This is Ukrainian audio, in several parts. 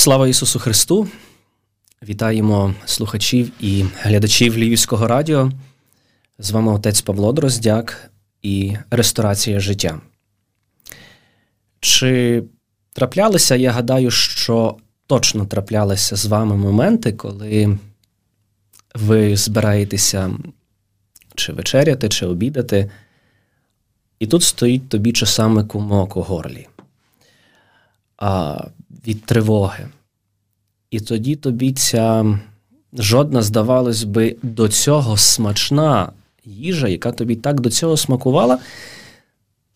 Слава Ісусу Христу! Вітаємо слухачів і глядачів Львівського радіо. З вами отець Павло Дроздяк і Ресторація життя. Чи траплялися, я гадаю, що точно траплялися з вами моменти, коли ви збираєтеся чи вечеряти, чи обідати, і тут стоїть тобі часами кумок у горлі а, від тривоги. І тоді тобі ця жодна, здавалось би, до цього смачна їжа, яка тобі так до цього смакувала,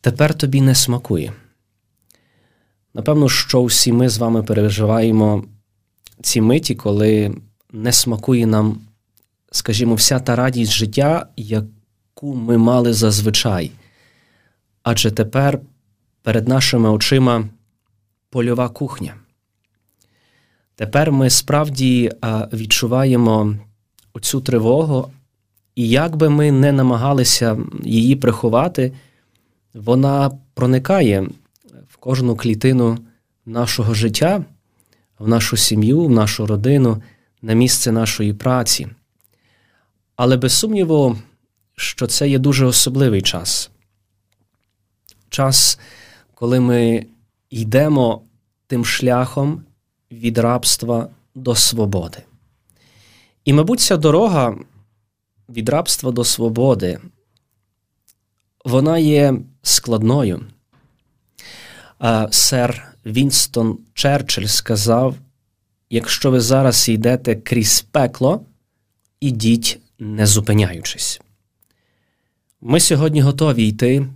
тепер тобі не смакує. Напевно, що всі ми з вами переживаємо ці миті, коли не смакує нам, скажімо, вся та радість життя, яку ми мали зазвичай. Адже тепер перед нашими очима польова кухня. Тепер ми справді відчуваємо оцю тривогу, і як би ми не намагалися її приховати, вона проникає в кожну клітину нашого життя, в нашу сім'ю, в нашу родину, на місце нашої праці. Але без сумніву, що це є дуже особливий час. Час, коли ми йдемо тим шляхом від рабства до свободи. І, мабуть, ця дорога від рабства до свободи, вона є складною. Сер Вінстон Черчилль сказав: якщо ви зараз йдете крізь пекло, ідіть не зупиняючись. Ми сьогодні готові йти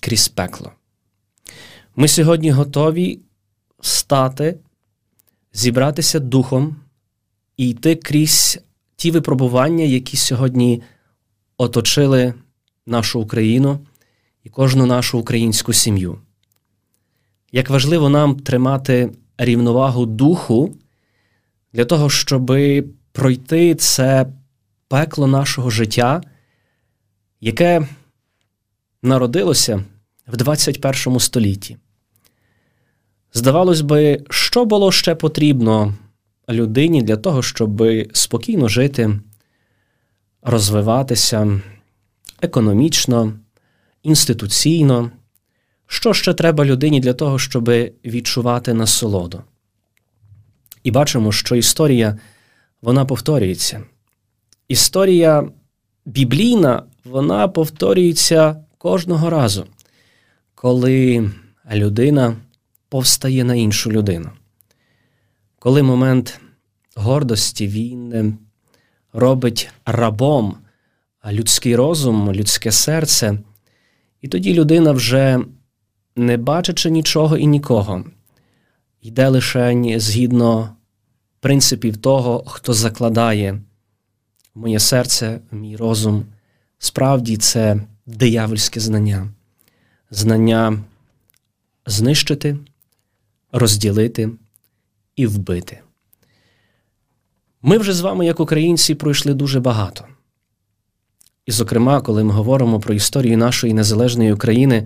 крізь пекло. Ми сьогодні готові стати, зібратися духом і йти крізь ті випробування, які сьогодні оточили нашу Україну і кожну нашу українську сім'ю. Як важливо нам тримати рівновагу духу для того, щоб пройти це пекло нашого життя, яке народилося в 21 столітті. Здавалось би, що було ще потрібно людині для того, щоб спокійно жити, розвиватися економічно, інституційно, що ще треба людині для того, щоб відчувати насолоду. І бачимо, що історія вона повторюється. Історія біблійна, вона повторюється кожного разу, коли людина повстає на іншу людину. Коли момент гордості він робить рабом людський розум, людське серце, і тоді людина вже, не бачачи нічого і нікого, йде лише згідно принципів того, хто закладає в моє серце, в мій розум. Справді це диявольське знання, знання знищити, розділити і вбити. Ми вже з вами, як українці, пройшли дуже багато. І, зокрема, коли ми говоримо про історію нашої незалежної України,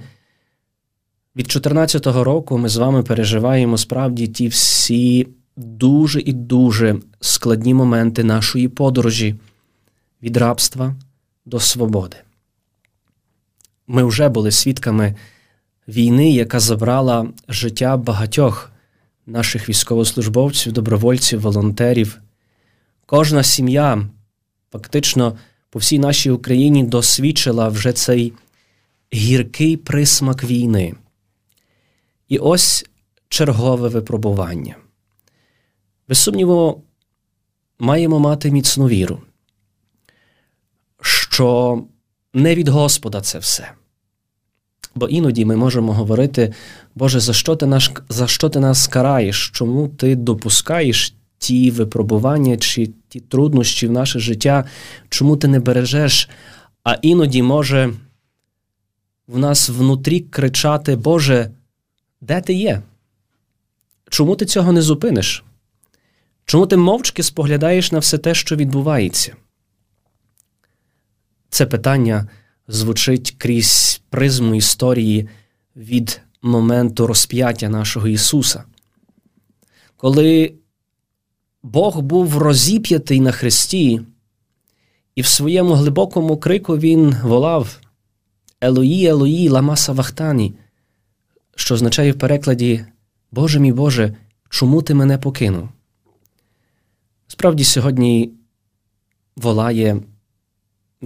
від 2014 року ми з вами переживаємо справді ті всі дуже і дуже складні моменти нашої подорожі від рабства до свободи. Ми вже були свідками війни, яка забрала життя багатьох наших військовослужбовців, добровольців, волонтерів. Кожна сім'я фактично по всій нашій Україні досвідчила вже цей гіркий присмак війни. І ось чергове випробування. Без сумніву, маємо мати міцну віру, що не від Господа це все. Бо іноді ми можемо говорити, Боже, за що ти нас, за що ти нас караєш? Чому ти допускаєш ті випробування чи ті труднощі в наше життя? Чому ти не бережеш? А іноді може в нас внутрі кричати, Боже, де ти є? Чому ти цього не зупиниш? Чому ти мовчки споглядаєш на все те, що відбувається? Це питання звучить крізь призму історії від моменту розп'яття нашого Ісуса. коли Бог був розіп'ятий на хресті, і в своєму глибокому крику він волав Елої, Елої, Ламаса Вахтані, що означає в перекладі Боже мій Боже, чому ти мене покинув? Справді, сьогодні волає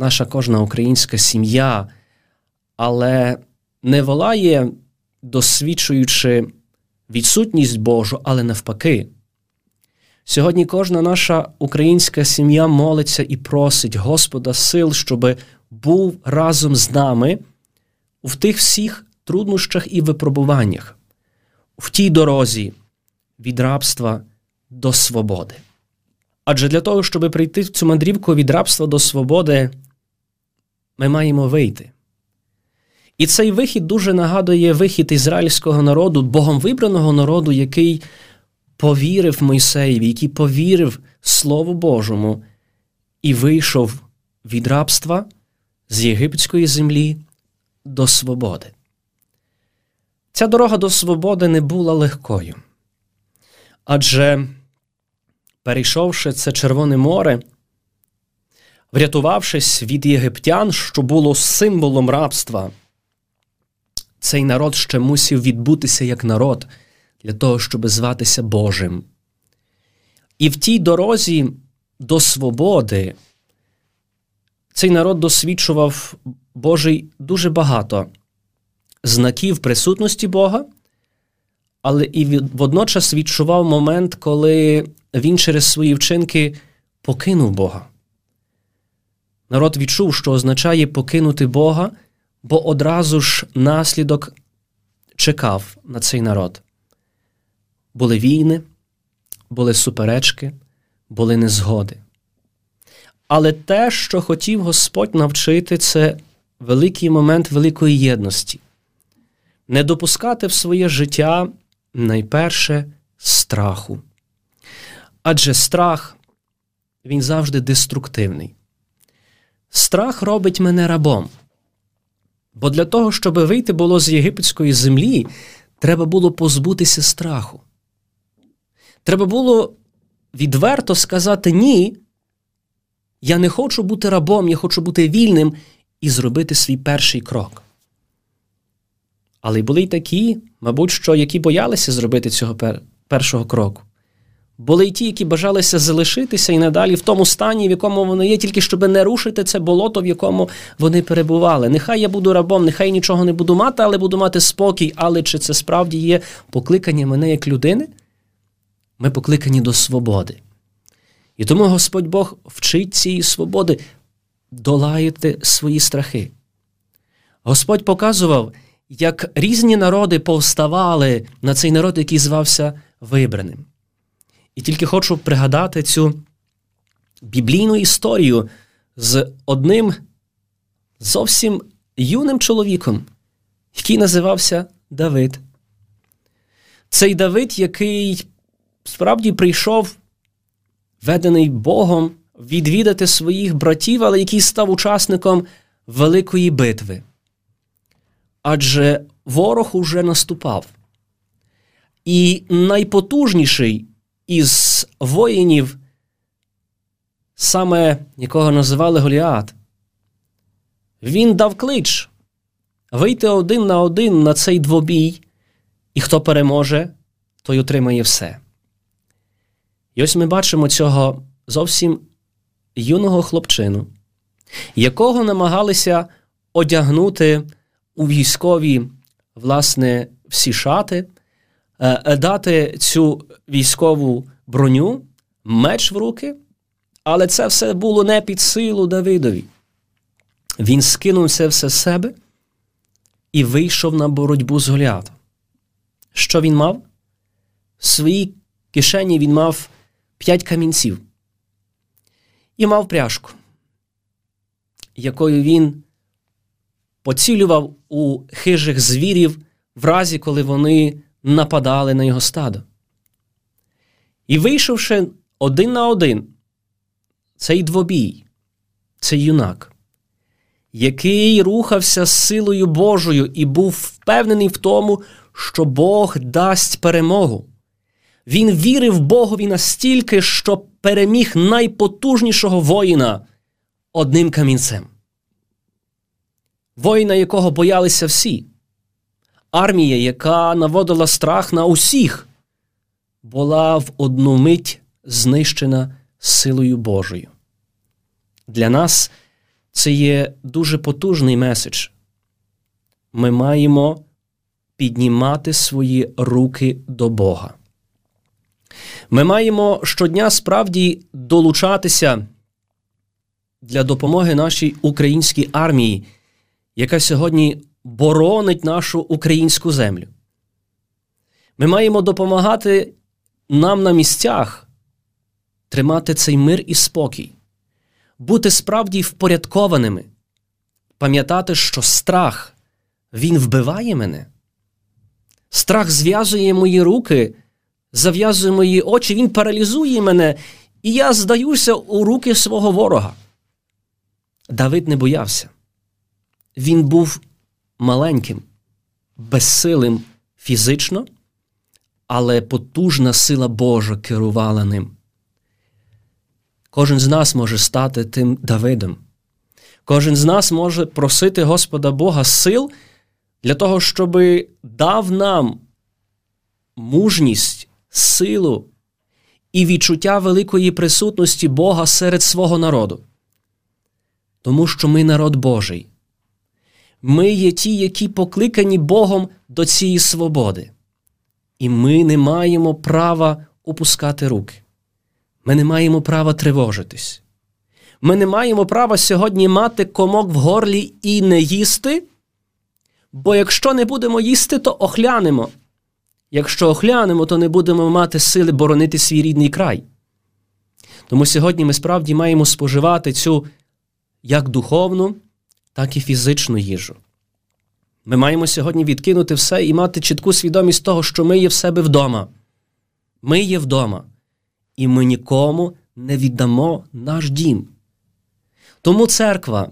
наша кожна українська сім'я, але не волає, досвідчуючи відсутність Божу, але навпаки. Сьогодні кожна наша українська сім'я молиться і просить Господа сил, щоб був разом з нами в тих всіх труднощах і випробуваннях, в тій дорозі від рабства до свободи. Адже для того, щоб прийти в цю мандрівку від рабства до свободи, ми маємо вийти. І цей вихід дуже нагадує вихід ізраїльського народу, богом вибраного народу, який повірив Мойсеєві, який повірив Слову Божому і вийшов від рабства з єгипетської землі до свободи. Ця дорога до свободи не була легкою. Адже, перейшовши це Червоне море, врятувавшись від єгиптян, що було символом рабства, цей народ ще мусив відбутися як народ для того, щоб зватися Божим. І в тій дорозі до свободи цей народ досвідчував Божий дуже багато знаків присутності Бога, але і водночас відчував момент, коли він через свої вчинки покинув Бога. Народ відчув, що означає покинути Бога, бо одразу ж наслідок чекав на цей народ. Були війни, були суперечки, були незгоди. Але те, що хотів Господь навчити, це великий момент великої єдності. Не допускати в своє життя найперше страху. Адже страх, він завжди деструктивний. Страх робить мене рабом. Бо для того, щоб вийти було з єгипетської землі, треба було позбутися страху. Треба було відверто сказати ні. Я не хочу бути рабом, я хочу бути вільним і зробити свій перший крок. Але були й такі, мабуть, що які боялися зробити цього першого кроку. Були й ті, які бажалися залишитися і надалі в тому стані, в якому вони є, тільки щоб не рушити це болото, в якому вони перебували. Нехай я буду рабом, нехай нічого не буду мати, але буду мати спокій. Але чи це справді є покликання мене як людини? Ми покликані до свободи. І тому Господь Бог вчить цієї свободи долаєте свої страхи. Господь показував, як різні народи повставали на цей народ, який звався Вибраним. І тільки хочу пригадати цю біблійну історію з одним зовсім юним чоловіком, який називався Давид. Цей Давид, який справді прийшов, ведений Богом, відвідати своїх братів, але який став учасником великої битви. Адже ворог уже наступав. І найпотужніший із воїнів, саме якого називали Голіат, він дав клич вийти один на один на цей двобій, і хто переможе, той отримає все. І ось ми бачимо цього зовсім юного хлопчину, якого намагалися одягнути у військові, власне, всі шати. Е, е, дати цю військову броню, меч в руки, але це все було не під силу Давидові. Він скинув це все з себе і вийшов на боротьбу з Голіатом. Що він мав? В своїй кишені він мав п'ять камінців і мав пряжку, якою він поцілював у хижих звірів в разі, коли вони нападали на його стадо. І вийшовши один на один, цей двобій, цей юнак, який рухався силою Божою і був впевнений в тому, що Бог дасть перемогу. Він вірив Богові настільки, що переміг найпотужнішого воїна одним камінцем. Воїна, якого боялися всі. Армія, яка наводила страх на усіх, була в одну мить знищена силою Божою. Для нас це є дуже потужний меседж. Ми маємо піднімати свої руки до Бога. Ми маємо щодня справді долучатися для допомоги нашій українській армії, яка сьогодні боронить нашу українську землю. Ми маємо допомагати нам на місцях тримати цей мир і спокій, бути справді впорядкованими, пам'ятати, що страх він вбиває мене. Страх зв'язує мої руки, зав'язує мої очі, він паралізує мене, і я здаюся у руки свого ворога. Давид не боявся. Він був маленьким, безсилим фізично, але потужна сила Божа керувала ним. Кожен з нас може стати тим Давидом. Кожен з нас може просити Господа Бога сил для того, щоб дав нам мужність, силу і відчуття великої присутності Бога серед свого народу. Тому що ми народ Божий. Ми є ті, які покликані Богом до цієї свободи. І ми не маємо права опускати руки. Ми не маємо права тривожитись. Ми не маємо права сьогодні мати комок в горлі і не їсти, бо якщо не будемо їсти, то охлянемо. Якщо охлянемо, то не будемо мати сили боронити свій рідний край. Тому сьогодні ми справді маємо споживати цю як духовну, так і фізичну їжу. Ми маємо сьогодні відкинути все і мати чітку свідомість того, що ми є в себе вдома. Ми є вдома, і ми нікому не віддамо наш дім. Тому церква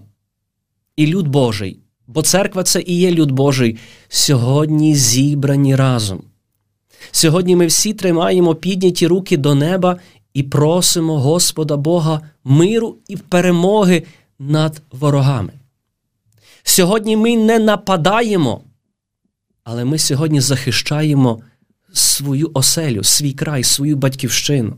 і люд Божий, бо церква це і є люд Божий, сьогодні зібрані разом. Сьогодні ми всі тримаємо підняті руки до неба і просимо Господа Бога миру і перемоги над ворогами. Сьогодні ми не нападаємо, але ми сьогодні захищаємо свою оселю, свій край, свою батьківщину.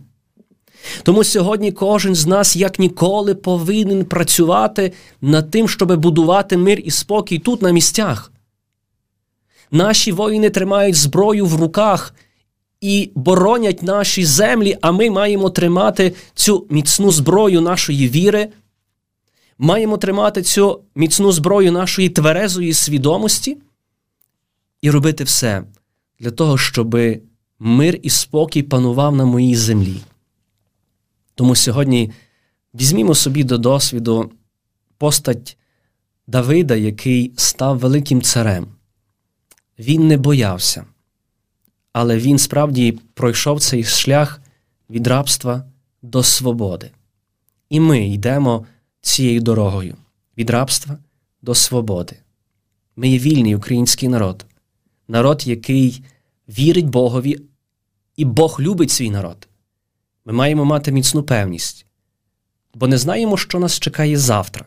Тому сьогодні кожен з нас, як ніколи, повинен працювати над тим, щоб будувати мир і спокій тут, на місцях. Наші воїни тримають зброю в руках і боронять наші землі, а ми маємо тримати цю міцну зброю нашої віри, маємо тримати цю міцну зброю нашої тверезої свідомості і робити все для того, щоб мир і спокій панував на моїй землі. Тому сьогодні візьмімо собі до досвіду постать Давида, який став великим царем. Він не боявся, але він справді пройшов цей шлях від рабства до свободи. І ми йдемо цією дорогою від рабства до свободи. Ми є вільний український народ, народ, який вірить Богові, і Бог любить свій народ. Ми маємо мати міцну певність, бо не знаємо, що нас чекає завтра.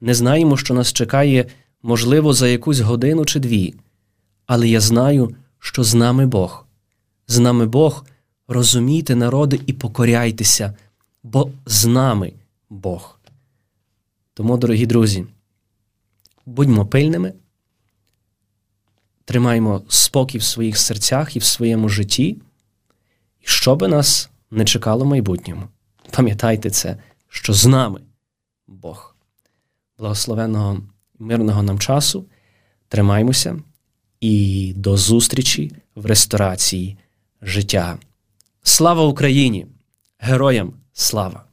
Не знаємо, що нас чекає, можливо, за якусь годину чи дві. Але я знаю, що з нами Бог. З нами Бог, розумійте, народи, і покоряйтеся, бо з нами Бог. Тому, дорогі друзі, будьмо пильними, тримаймо спокій в своїх серцях і в своєму житті, і що би нас не чекало в майбутньому. Пам'ятайте це, що з нами Бог. Благословенного мирного нам часу. Тримаймося і до зустрічі в ресторації життя. Слава Україні! Героям слава!